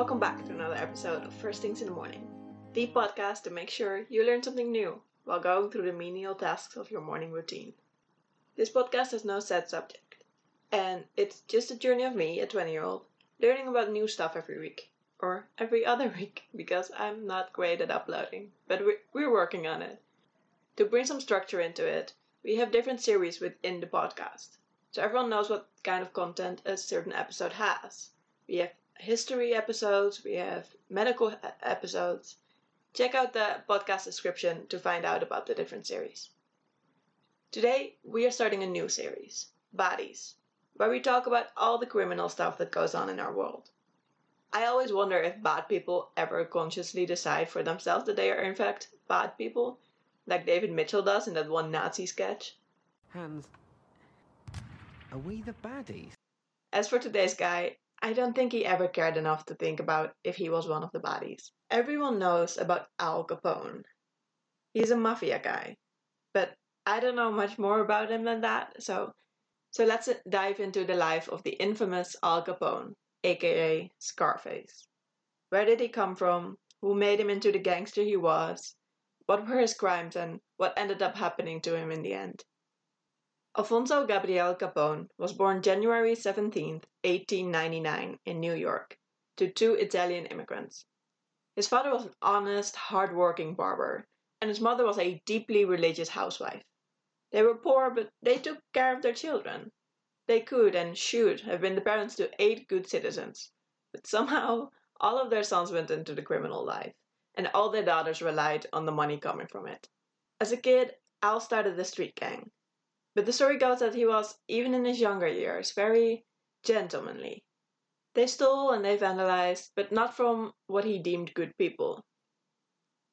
welcome back to another episode of First Things in the Morning, the podcast to make sure you learn something new while going through the menial tasks of your morning routine. This podcast has no set subject, and it's just a journey of me, a 20 year old, learning about new stuff every week, or every other week, because I'm not great at uploading, but we're working on it. To bring some structure into it, we have different series within the podcast, so everyone knows what kind of content a certain episode has. We have history episodes, we have medical episodes. Check out the podcast description to find out about the different series. Today, we are starting a new series, Baddies, where we talk about all the criminal stuff that goes on in our world. I always wonder if bad people ever consciously decide for themselves that they are in fact bad people, like David Mitchell does in that one Nazi sketch. Hans. are we the baddies? As for today's guy, I don't think he ever cared enough to think about if he was one of the baddies. Everyone knows about Al Capone. He's a mafia guy, but I don't know much more about him than that, so so let's dive into the life of the infamous Al Capone, aka Scarface. Where did he come from? Who made him into the gangster he was? What were his crimes and what ended up happening to him in the end? Alfonso Gabriel Capone was born January 17, 1899, in New York, to two Italian immigrants. His father was an honest, hard-working barber, and his mother was a deeply religious housewife. They were poor, but they took care of their children. They could and should have been the parents to eight good citizens, but somehow all of their sons went into the criminal life, and all their daughters relied on the money coming from it. As a kid, Al started the street gang but the story goes that he was, even in his younger years, very gentlemanly. They stole and they vandalized, but not from what he deemed good people.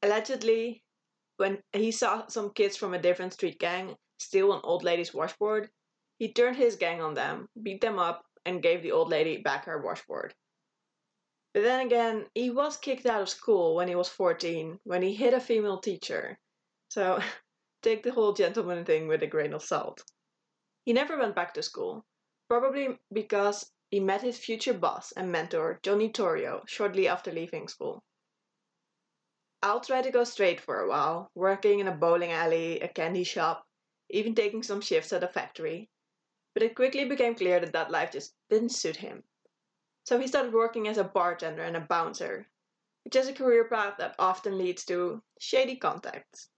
Allegedly, when he saw some kids from a different street gang steal an old lady's washboard, he turned his gang on them, beat them up, and gave the old lady back her washboard. But then again, he was kicked out of school when he was 14, when he hit a female teacher. So take the whole gentleman thing with a grain of salt. He never went back to school, probably because he met his future boss and mentor, Johnny Torrio, shortly after leaving school. I'll try to go straight for a while, working in a bowling alley, a candy shop, even taking some shifts at a factory. But it quickly became clear that that life just didn't suit him. So he started working as a bartender and a bouncer, which is a career path that often leads to shady contacts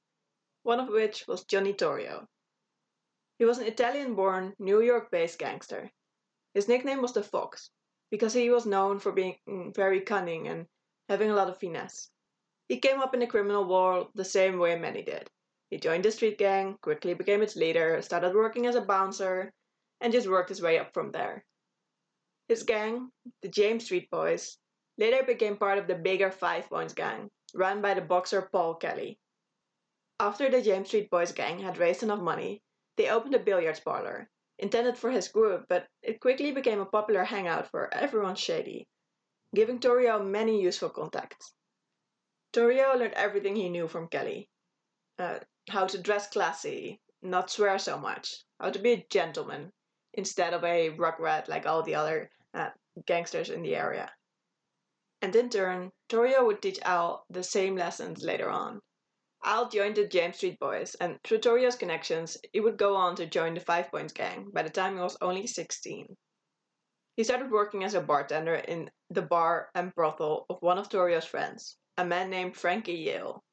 one of which was Johnny Torrio. He was an Italian born, New York based gangster. His nickname was the Fox, because he was known for being mm, very cunning and having a lot of finesse. He came up in the criminal world the same way many did. He joined the street gang, quickly became its leader, started working as a bouncer, and just worked his way up from there. His gang, the James Street Boys, later became part of the bigger Five Points gang, run by the boxer Paul Kelly. After the James Street Boys gang had raised enough money, they opened a billiards parlor, intended for his group, but it quickly became a popular hangout for everyone shady, giving Torrio many useful contacts. Torrio learned everything he knew from Kelly. Uh, how to dress classy, not swear so much, how to be a gentleman instead of a rugrat like all the other uh, gangsters in the area. And in turn, Torrio would teach Al the same lessons later on. Al joined the James Street Boys, and through Torrio's connections, he would go on to join the Five Points Gang by the time he was only 16. He started working as a bartender in the bar and brothel of one of Torrio's friends, a man named Frankie Yale,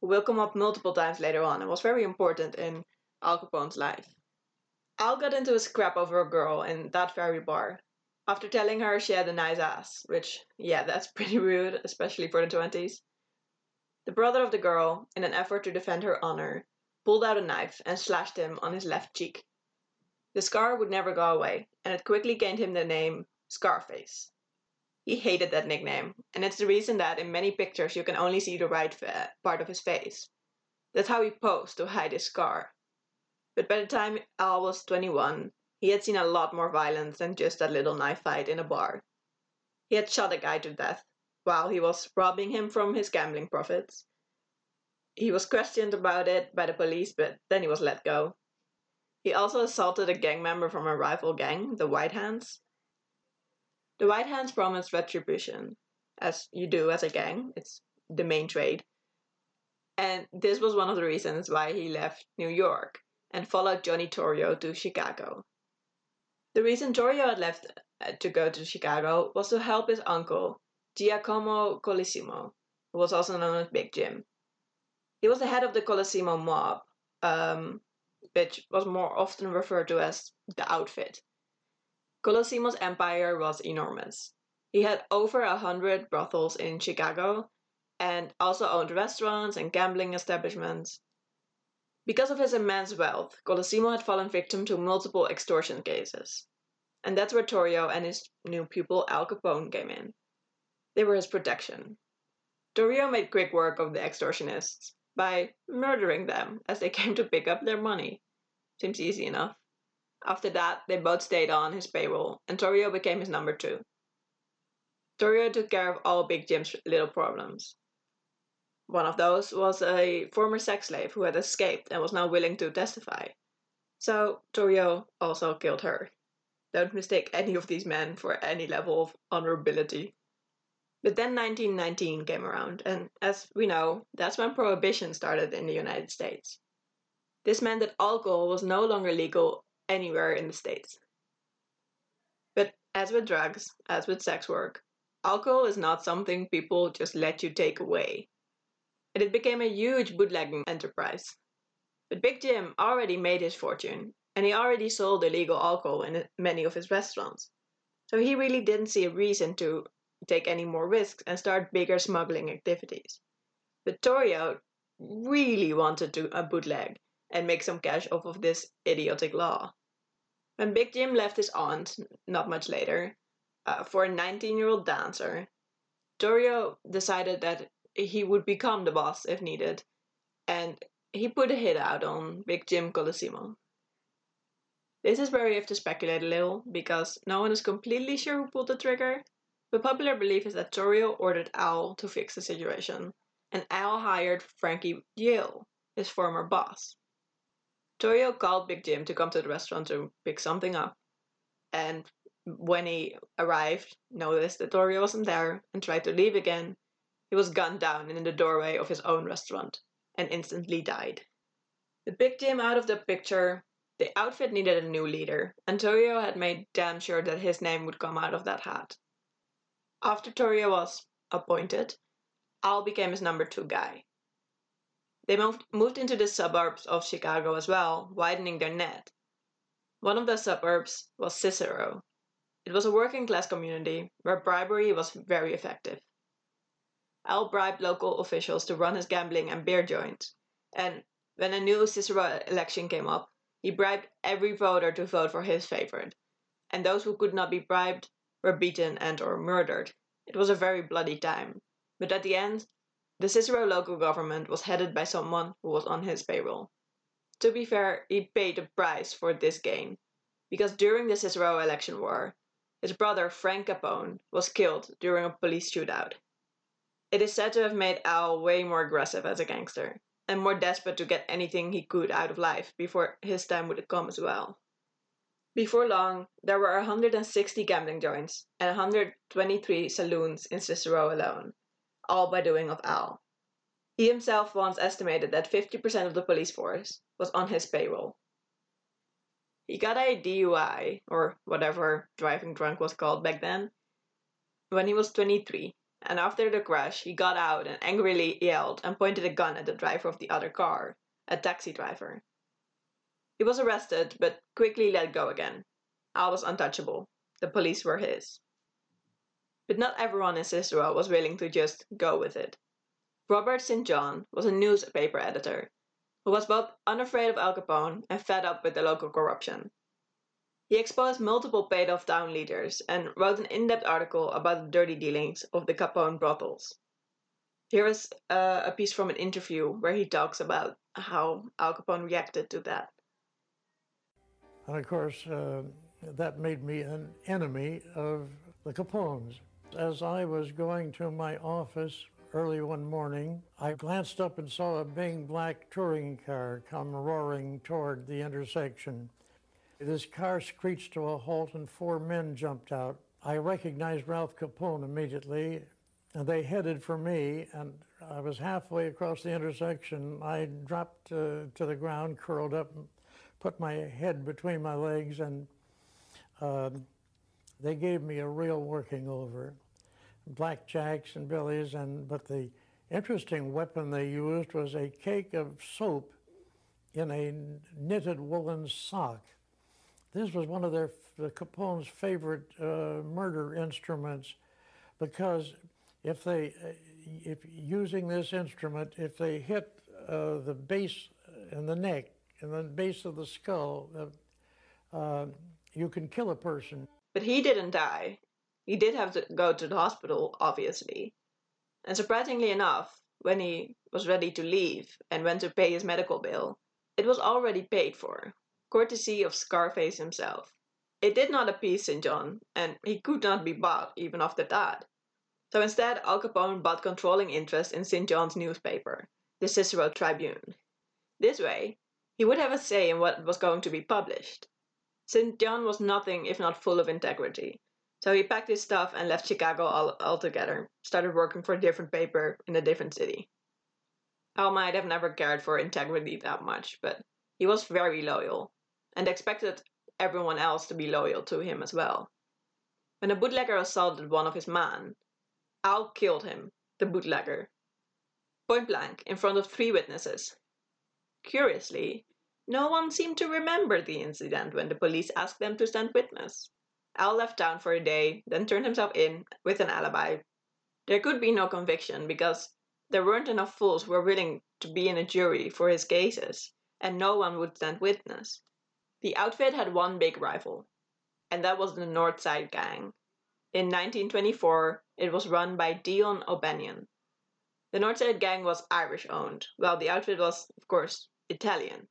who will come up multiple times later on and was very important in Al Capone's life. Al got into a scrap over a girl in that very bar, after telling her she had a nice ass, which, yeah, that's pretty rude, especially for the 20s. The brother of the girl, in an effort to defend her honor, pulled out a knife and slashed him on his left cheek. The scar would never go away, and it quickly gained him the name Scarface. He hated that nickname, and it's the reason that in many pictures you can only see the right part of his face. That's how he posed to hide his scar. But by the time Al was 21, he had seen a lot more violence than just that little knife fight in a bar. He had shot a guy to death, while he was robbing him from his gambling profits. He was questioned about it by the police, but then he was let go. He also assaulted a gang member from a rival gang, the White Hands. The White Hands promised retribution, as you do as a gang. It's the main trade. And this was one of the reasons why he left New York and followed Johnny Torrio to Chicago. The reason Torrio had left uh, to go to Chicago was to help his uncle, Giacomo Colosimo, who was also known as Big Jim. He was the head of the Colosimo mob, um, which was more often referred to as the outfit. Colosimo's empire was enormous. He had over a hundred brothels in Chicago and also owned restaurants and gambling establishments. Because of his immense wealth, Colosimo had fallen victim to multiple extortion cases. And that's where Torrio and his new pupil Al Capone came in. They were his protection. Torrio made quick work of the extortionists by murdering them as they came to pick up their money. Seems easy enough. After that, they both stayed on his payroll, and Torrio became his number two. Torrio took care of all Big Jim's little problems. One of those was a former sex slave who had escaped and was now willing to testify. So Torrio also killed her. Don't mistake any of these men for any level of honorability. But then 1919 came around, and as we know, that's when prohibition started in the United States. This meant that alcohol was no longer legal anywhere in the States. But as with drugs, as with sex work, alcohol is not something people just let you take away. And it became a huge bootlegging enterprise. But Big Jim already made his fortune, and he already sold illegal alcohol in many of his restaurants. So he really didn't see a reason to take any more risks and start bigger smuggling activities. But Torrio really wanted to a bootleg and make some cash off of this idiotic law. When Big Jim left his aunt, not much later, uh, for a 19 year old dancer, Torrio decided that he would become the boss if needed, and he put a hit out on Big Jim Colosimo. This is where we have to speculate a little, because no one is completely sure who pulled the trigger, but popular belief is that Torrio ordered Al to fix the situation, and Al hired Frankie Yale, his former boss. Torrio called Big Jim to come to the restaurant to pick something up, and when he arrived, noticed that Torrio wasn't there, and tried to leave again, he was gunned down in the doorway of his own restaurant and instantly died. With Big Jim out of the picture, the outfit needed a new leader, and Torrio had made damn sure that his name would come out of that hat. After Torrio was appointed, Al became his number two guy. They moved, moved into the suburbs of Chicago as well, widening their net. One of the suburbs was Cicero, it was a working class community where bribery was very effective. Al bribed local officials to run his gambling and beer joints, and when a new Cicero election came up, he bribed every voter to vote for his favorite, and those who could not be bribed were beaten and or murdered. It was a very bloody time, but at the end, the Cicero local government was headed by someone who was on his payroll. To be fair, he paid a price for this gain, because during the Cicero election war, his brother Frank Capone was killed during a police shootout. It is said to have made Al way more aggressive as a gangster, and more desperate to get anything he could out of life before his time would come as well. Before long, there were 160 gambling joints and 123 saloons in Cicero alone, all by doing of Al. He himself once estimated that 50% of the police force was on his payroll. He got a DUI, or whatever driving drunk was called back then, when he was 23. And after the crash, he got out and angrily yelled and pointed a gun at the driver of the other car, a taxi driver. He was arrested, but quickly let go again. Al was untouchable. The police were his. But not everyone in Cicero was willing to just go with it. Robert St. John was a newspaper editor who was both unafraid of Al Capone and fed up with the local corruption. He exposed multiple paid off town leaders and wrote an in depth article about the dirty dealings of the Capone brothels. Here is uh, a piece from an interview where he talks about how Al Capone reacted to that. And of course, uh, that made me an enemy of the Capones. As I was going to my office early one morning, I glanced up and saw a big black touring car come roaring toward the intersection. This car screeched to a halt and four men jumped out. I recognized Ralph Capone immediately, and they headed for me, and I was halfway across the intersection. I dropped uh, to the ground, curled up, put my head between my legs, and uh, they gave me a real working over. Blackjacks and billies, and but the interesting weapon they used was a cake of soap in a knitted woolen sock. This was one of their the Capone's favorite uh, murder instruments because if they, if using this instrument, if they hit uh, the base and the neck and the base of the skull, uh, uh, you can kill a person. But he didn't die. He did have to go to the hospital, obviously. And surprisingly enough, when he was ready to leave and went to pay his medical bill, it was already paid for, courtesy of Scarface himself. It did not appease St. John, and he could not be bought even after that. So instead, Al Capone bought controlling interest in St. John's newspaper, the Cicero Tribune. This way, he would have a say in what was going to be published. St. John was nothing if not full of integrity, so he packed his stuff and left Chicago altogether, started working for a different paper in a different city. Al might have never cared for integrity that much, but he was very loyal, and expected everyone else to be loyal to him as well. When a bootlegger assaulted one of his men, Al killed him, the bootlegger, point blank, in front of three witnesses. Curiously, no one seemed to remember the incident when the police asked them to stand witness. Al left town for a day, then turned himself in with an alibi. There could be no conviction because there weren't enough fools who were willing to be in a jury for his cases, and no one would stand witness. The outfit had one big rival, and that was the Northside Gang. In 1924, it was run by Dion O'Banion. The Northside Gang was Irish owned, while the outfit was, of course, Italian.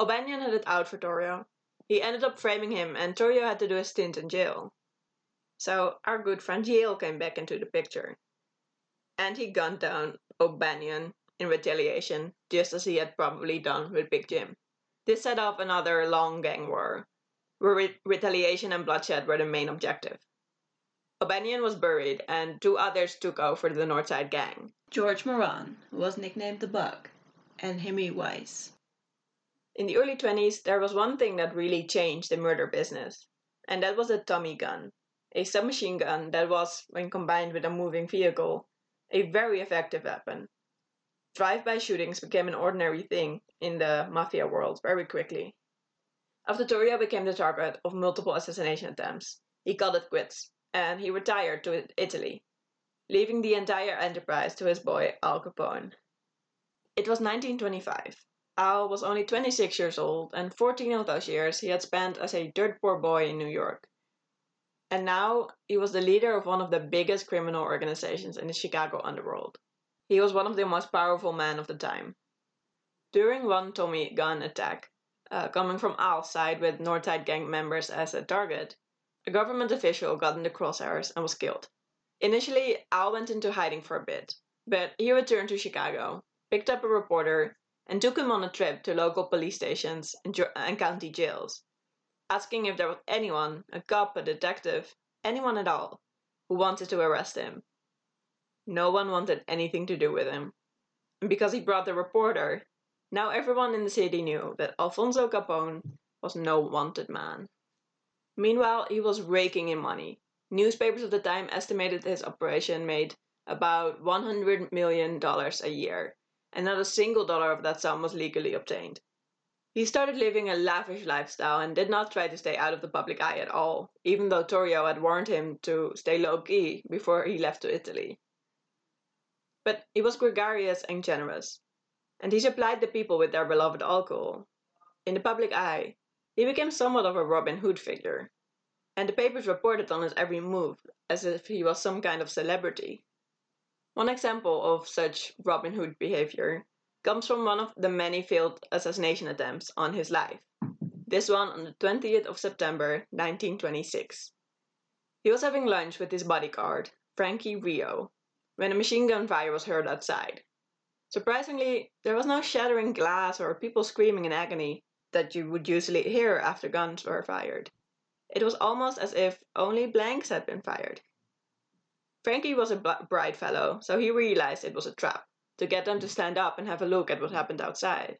O'Banion had it out for Torrio. He ended up framing him, and Torrio had to do a stint in jail. So our good friend Yale came back into the picture. And he gunned down O'Banion in retaliation, just as he had probably done with Big Jim. This set off another long gang war, where re- retaliation and bloodshed were the main objective. O'Banion was buried, and two others took over the Northside Gang George Moran, was nicknamed the Bug, and Hymie Weiss. In the early 20s, there was one thing that really changed the murder business, and that was a Tommy gun, a submachine gun that was, when combined with a moving vehicle, a very effective weapon. Drive by shootings became an ordinary thing in the mafia world very quickly. After Torrio became the target of multiple assassination attempts, he called it quits and he retired to Italy, leaving the entire enterprise to his boy Al Capone. It was 1925. Al was only 26 years old, and 14 of those years he had spent as a dirt poor boy in New York. And now he was the leader of one of the biggest criminal organizations in the Chicago underworld. He was one of the most powerful men of the time. During one Tommy gun attack, uh, coming from Al's side with Northside gang members as a target, a government official got in the crosshairs and was killed. Initially, Al went into hiding for a bit, but he returned to Chicago, picked up a reporter, and took him on a trip to local police stations and, and county jails, asking if there was anyone, a cop, a detective, anyone at all, who wanted to arrest him. No one wanted anything to do with him. And because he brought the reporter, now everyone in the city knew that Alfonso Capone was no wanted man. Meanwhile, he was raking in money. Newspapers of the time estimated his operation made about $100 million a year, and not a single dollar of that sum was legally obtained. He started living a lavish lifestyle and did not try to stay out of the public eye at all, even though Torrio had warned him to stay low key before he left to Italy. But he was gregarious and generous, and he supplied the people with their beloved alcohol. In the public eye, he became somewhat of a Robin Hood figure, and the papers reported on his every move as if he was some kind of celebrity. One example of such Robin Hood behavior comes from one of the many failed assassination attempts on his life. This one on the 20th of September 1926. He was having lunch with his bodyguard, Frankie Rio, when a machine gun fire was heard outside. Surprisingly, there was no shattering glass or people screaming in agony that you would usually hear after guns were fired. It was almost as if only blanks had been fired. Frankie was a bright fellow, so he realized it was a trap to get them to stand up and have a look at what happened outside.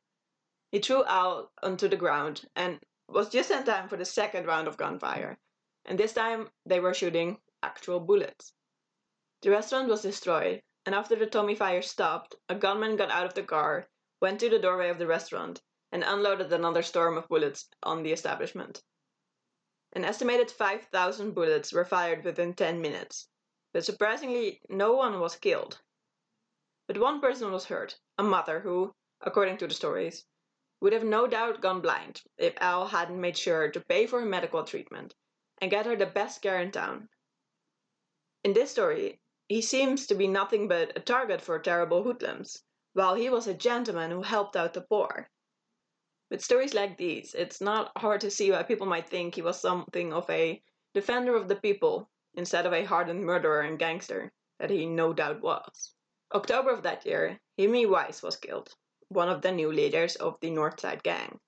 He threw Al onto the ground and was just in time for the second round of gunfire, and this time they were shooting actual bullets. The restaurant was destroyed, and after the Tommy fire stopped, a gunman got out of the car, went to the doorway of the restaurant, and unloaded another storm of bullets on the establishment. An estimated 5,000 bullets were fired within 10 minutes, but surprisingly, no one was killed. But one person was hurt, a mother who, according to the stories, would have no doubt gone blind if Al hadn't made sure to pay for her medical treatment and get her the best care in town. In this story, he seems to be nothing but a target for terrible hoodlums, while he was a gentleman who helped out the poor. With stories like these, it's not hard to see why people might think he was something of a defender of the people instead of a hardened murderer and gangster that he no doubt was. October of that year, Hymie Weiss was killed, one of the new leaders of the Northside Gang.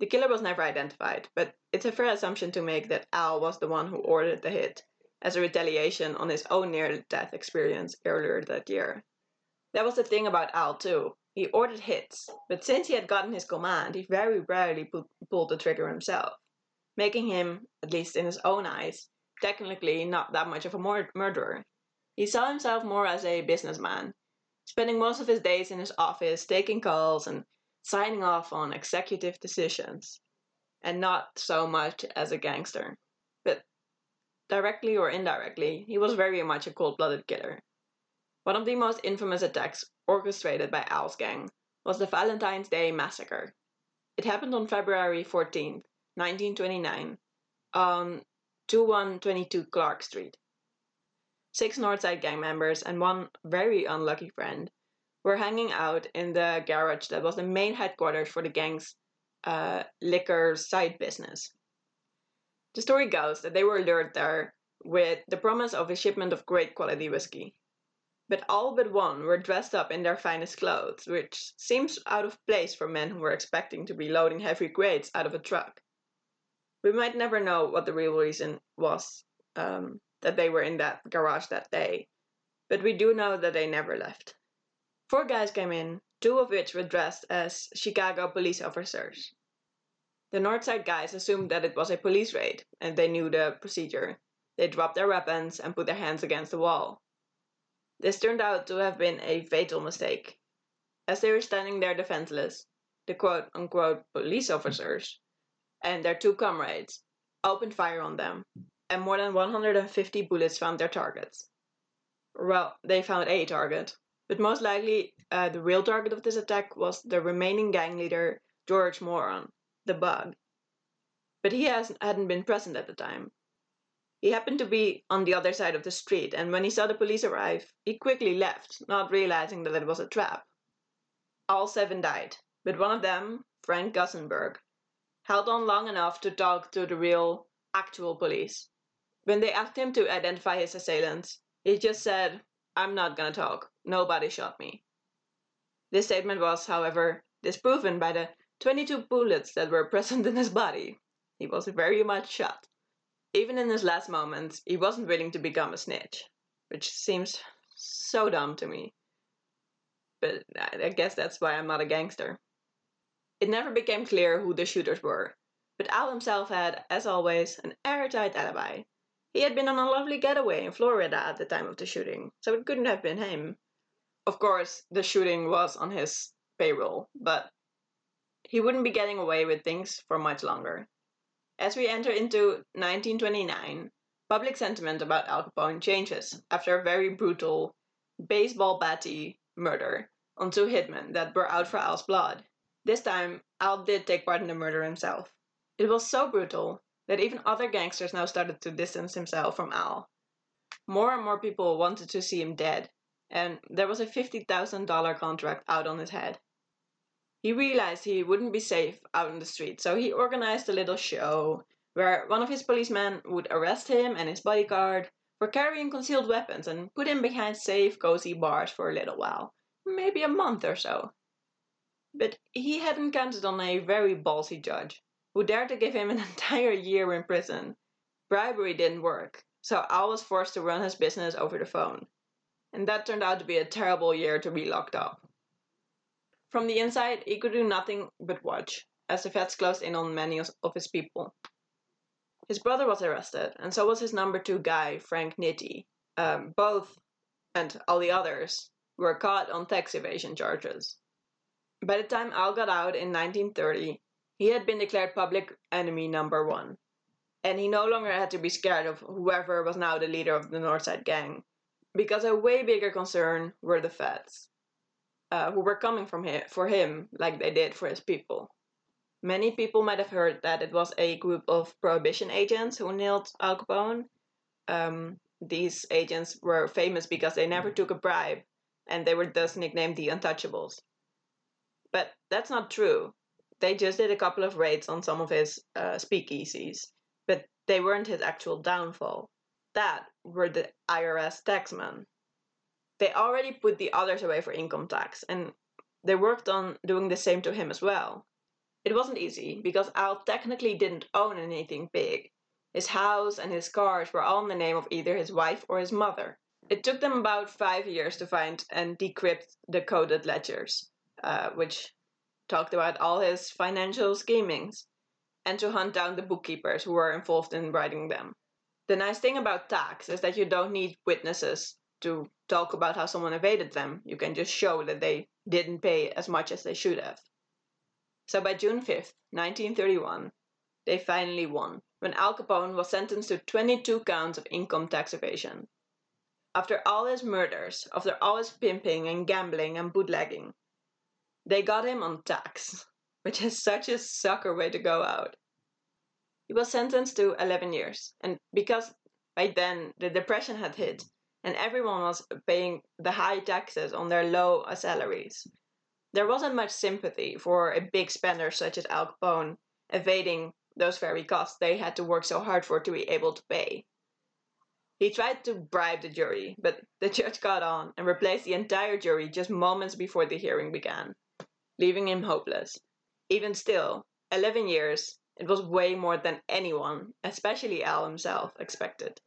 The killer was never identified, but it's a fair assumption to make that Al was the one who ordered the hit, as a retaliation on his own near death experience earlier that year. That was the thing about Al, too. He ordered hits, but since he had gotten his command, he very rarely pu- pulled the trigger himself, making him, at least in his own eyes, technically not that much of a mur- murderer. He saw himself more as a businessman, spending most of his days in his office taking calls and signing off on executive decisions, and not so much as a gangster. But directly or indirectly, he was very much a cold blooded killer. One of the most infamous attacks orchestrated by Al's gang was the Valentine's Day Massacre. It happened on February 14, 1929, on 2122 Clark Street. Six Northside gang members and one very unlucky friend were hanging out in the garage that was the main headquarters for the gang's uh, liquor side business. The story goes that they were lured there with the promise of a shipment of great quality whiskey. But all but one were dressed up in their finest clothes, which seems out of place for men who were expecting to be loading heavy grades out of a truck. We might never know what the real reason was um, that they were in that garage that day, but we do know that they never left. Four guys came in, two of which were dressed as Chicago police officers. The Northside guys assumed that it was a police raid, and they knew the procedure. They dropped their weapons and put their hands against the wall. This turned out to have been a fatal mistake. As they were standing there defenseless, the quote unquote police officers and their two comrades opened fire on them, and more than 150 bullets found their targets. Well, they found a target, but most likely, uh, the real target of this attack was the remaining gang leader, George Moran, the bug. But he has, hadn't been present at the time. He happened to be on the other side of the street, and when he saw the police arrive, he quickly left, not realizing that it was a trap. All seven died, but one of them, Frank Gusenberg, held on long enough to talk to the real, actual police. When they asked him to identify his assailants, he just said, I'm not gonna talk. Nobody shot me. This statement was, however, disproven by the 22 bullets that were present in his body. He was very much shot. Even in his last moments, he wasn't willing to become a snitch, which seems so dumb to me. But I guess that's why I'm not a gangster. It never became clear who the shooters were, but Al himself had, as always, an airtight alibi. He had been on a lovely getaway in Florida at the time of the shooting, so it couldn't have been him. Of course, the shooting was on his payroll, but he wouldn't be getting away with things for much longer. As we enter into 1929, public sentiment about Al Capone changes after a very brutal baseball batty murder on two hitmen that were out for Al's blood. This time, Al did take part in the murder himself. It was so brutal that even other gangsters now started to distance himself from Al. More and more people wanted to see him dead, and there was a $50,000 contract out on his head. He realized he wouldn't be safe out in the street, so he organized a little show where one of his policemen would arrest him and his bodyguard for carrying concealed weapons and put him behind safe, cozy bars for a little while, maybe a month or so. But he hadn't counted on a very ballsy judge who dared to give him an entire year in prison. Bribery didn't work, so Al was forced to run his business over the phone. And that turned out to be a terrible year to be locked up. From the inside, he could do nothing but watch, as the feds closed in on many of his people. His brother was arrested, and so was his number two guy, Frank Nitti. Um, both, and all the others, were caught on tax evasion charges. By the time Al got out in 1930, he had been declared public enemy number one, and he no longer had to be scared of whoever was now the leader of the Northside Gang, because a way bigger concern were the feds, uh, who were coming from him, for him like they did for his people. Many people might have heard that it was a group of prohibition agents who nailed Al Capone. Um, these agents were famous because they never took a bribe, and they were thus nicknamed the Untouchables. But that's not true. They just did a couple of raids on some of his uh, speakeasies, but they weren't his actual downfall. That were the IRS taxmen. They already put the others away for income tax, and they worked on doing the same to him as well. It wasn't easy because Al technically didn't own anything big. His house and his cars were all in the name of either his wife or his mother. It took them about five years to find and decrypt the coded ledgers uh, which talked about all his financial schemings, and to hunt down the bookkeepers who were involved in writing them. The nice thing about tax is that you don't need witnesses to talk about how someone evaded them. You can just show that they didn't pay as much as they should have. So by June 5th, 1931, they finally won when Al Capone was sentenced to 22 counts of income tax evasion. After all his murders, after all his pimping and gambling and bootlegging, they got him on tax, which is such a sucker way to go out. He was sentenced to 11 years, and because by then the depression had hit and everyone was paying the high taxes on their low salaries, there wasn't much sympathy for a big spender such as Al Capone evading those very costs they had to work so hard for to be able to pay. He tried to bribe the jury, but the judge got on and replaced the entire jury just moments before the hearing began leaving him hopeless. Even still, 11 years, it was way more than anyone, especially Al himself, expected.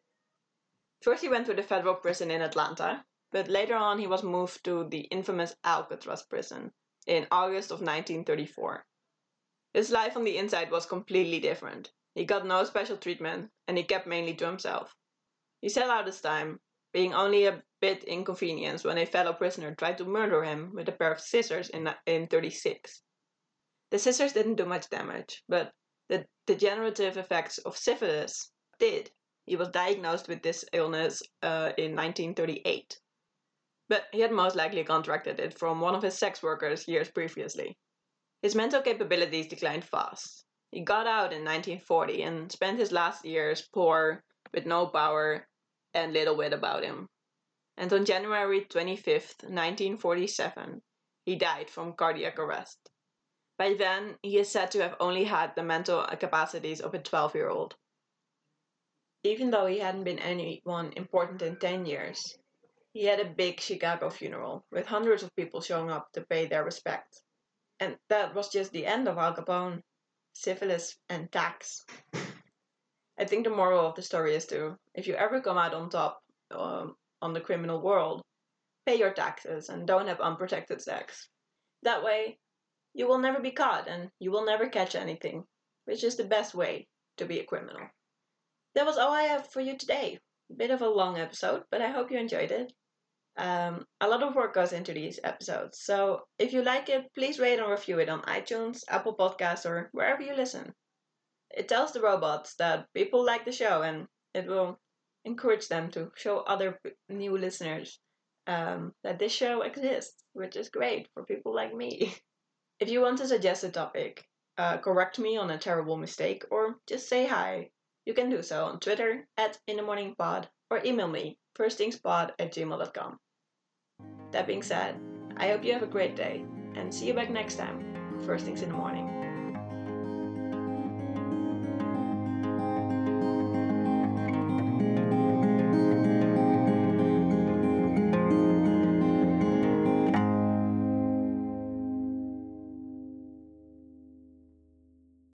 First, he went to the federal prison in Atlanta, but later on, he was moved to the infamous Alcatraz prison in August of 1934. His life on the inside was completely different. He got no special treatment, and he kept mainly to himself. He sat out his time, being only a bit inconvenienced when a fellow prisoner tried to murder him with a pair of scissors in, in 36. The scissors didn't do much damage, but the degenerative effects of syphilis did. He was diagnosed with this illness uh, in 1938. But he had most likely contracted it from one of his sex workers years previously. His mental capabilities declined fast. He got out in 1940 and spent his last years poor, with no power, and little bit about him. And on January 25th, 1947, he died from cardiac arrest. By then, he is said to have only had the mental capacities of a 12 year old. Even though he hadn't been anyone important in 10 years, he had a big Chicago funeral with hundreds of people showing up to pay their respects. And that was just the end of Al Capone, syphilis, and tax. I think the moral of the story is to, if you ever come out on top um, on the criminal world, pay your taxes and don't have unprotected sex. That way, you will never be caught and you will never catch anything, which is the best way to be a criminal. That was all I have for you today. Bit of a long episode, but I hope you enjoyed it. Um, a lot of work goes into these episodes, so if you like it, please rate and review it on iTunes, Apple Podcasts, or wherever you listen it tells the robots that people like the show and it will encourage them to show other new listeners um, that this show exists, which is great for people like me. if you want to suggest a topic, uh, correct me on a terrible mistake, or just say hi, you can do so on Twitter at In the Morning Pod or email me firstthingspod at gmail.com. That being said, I hope you have a great day and see you back next time, First Things in the Morning.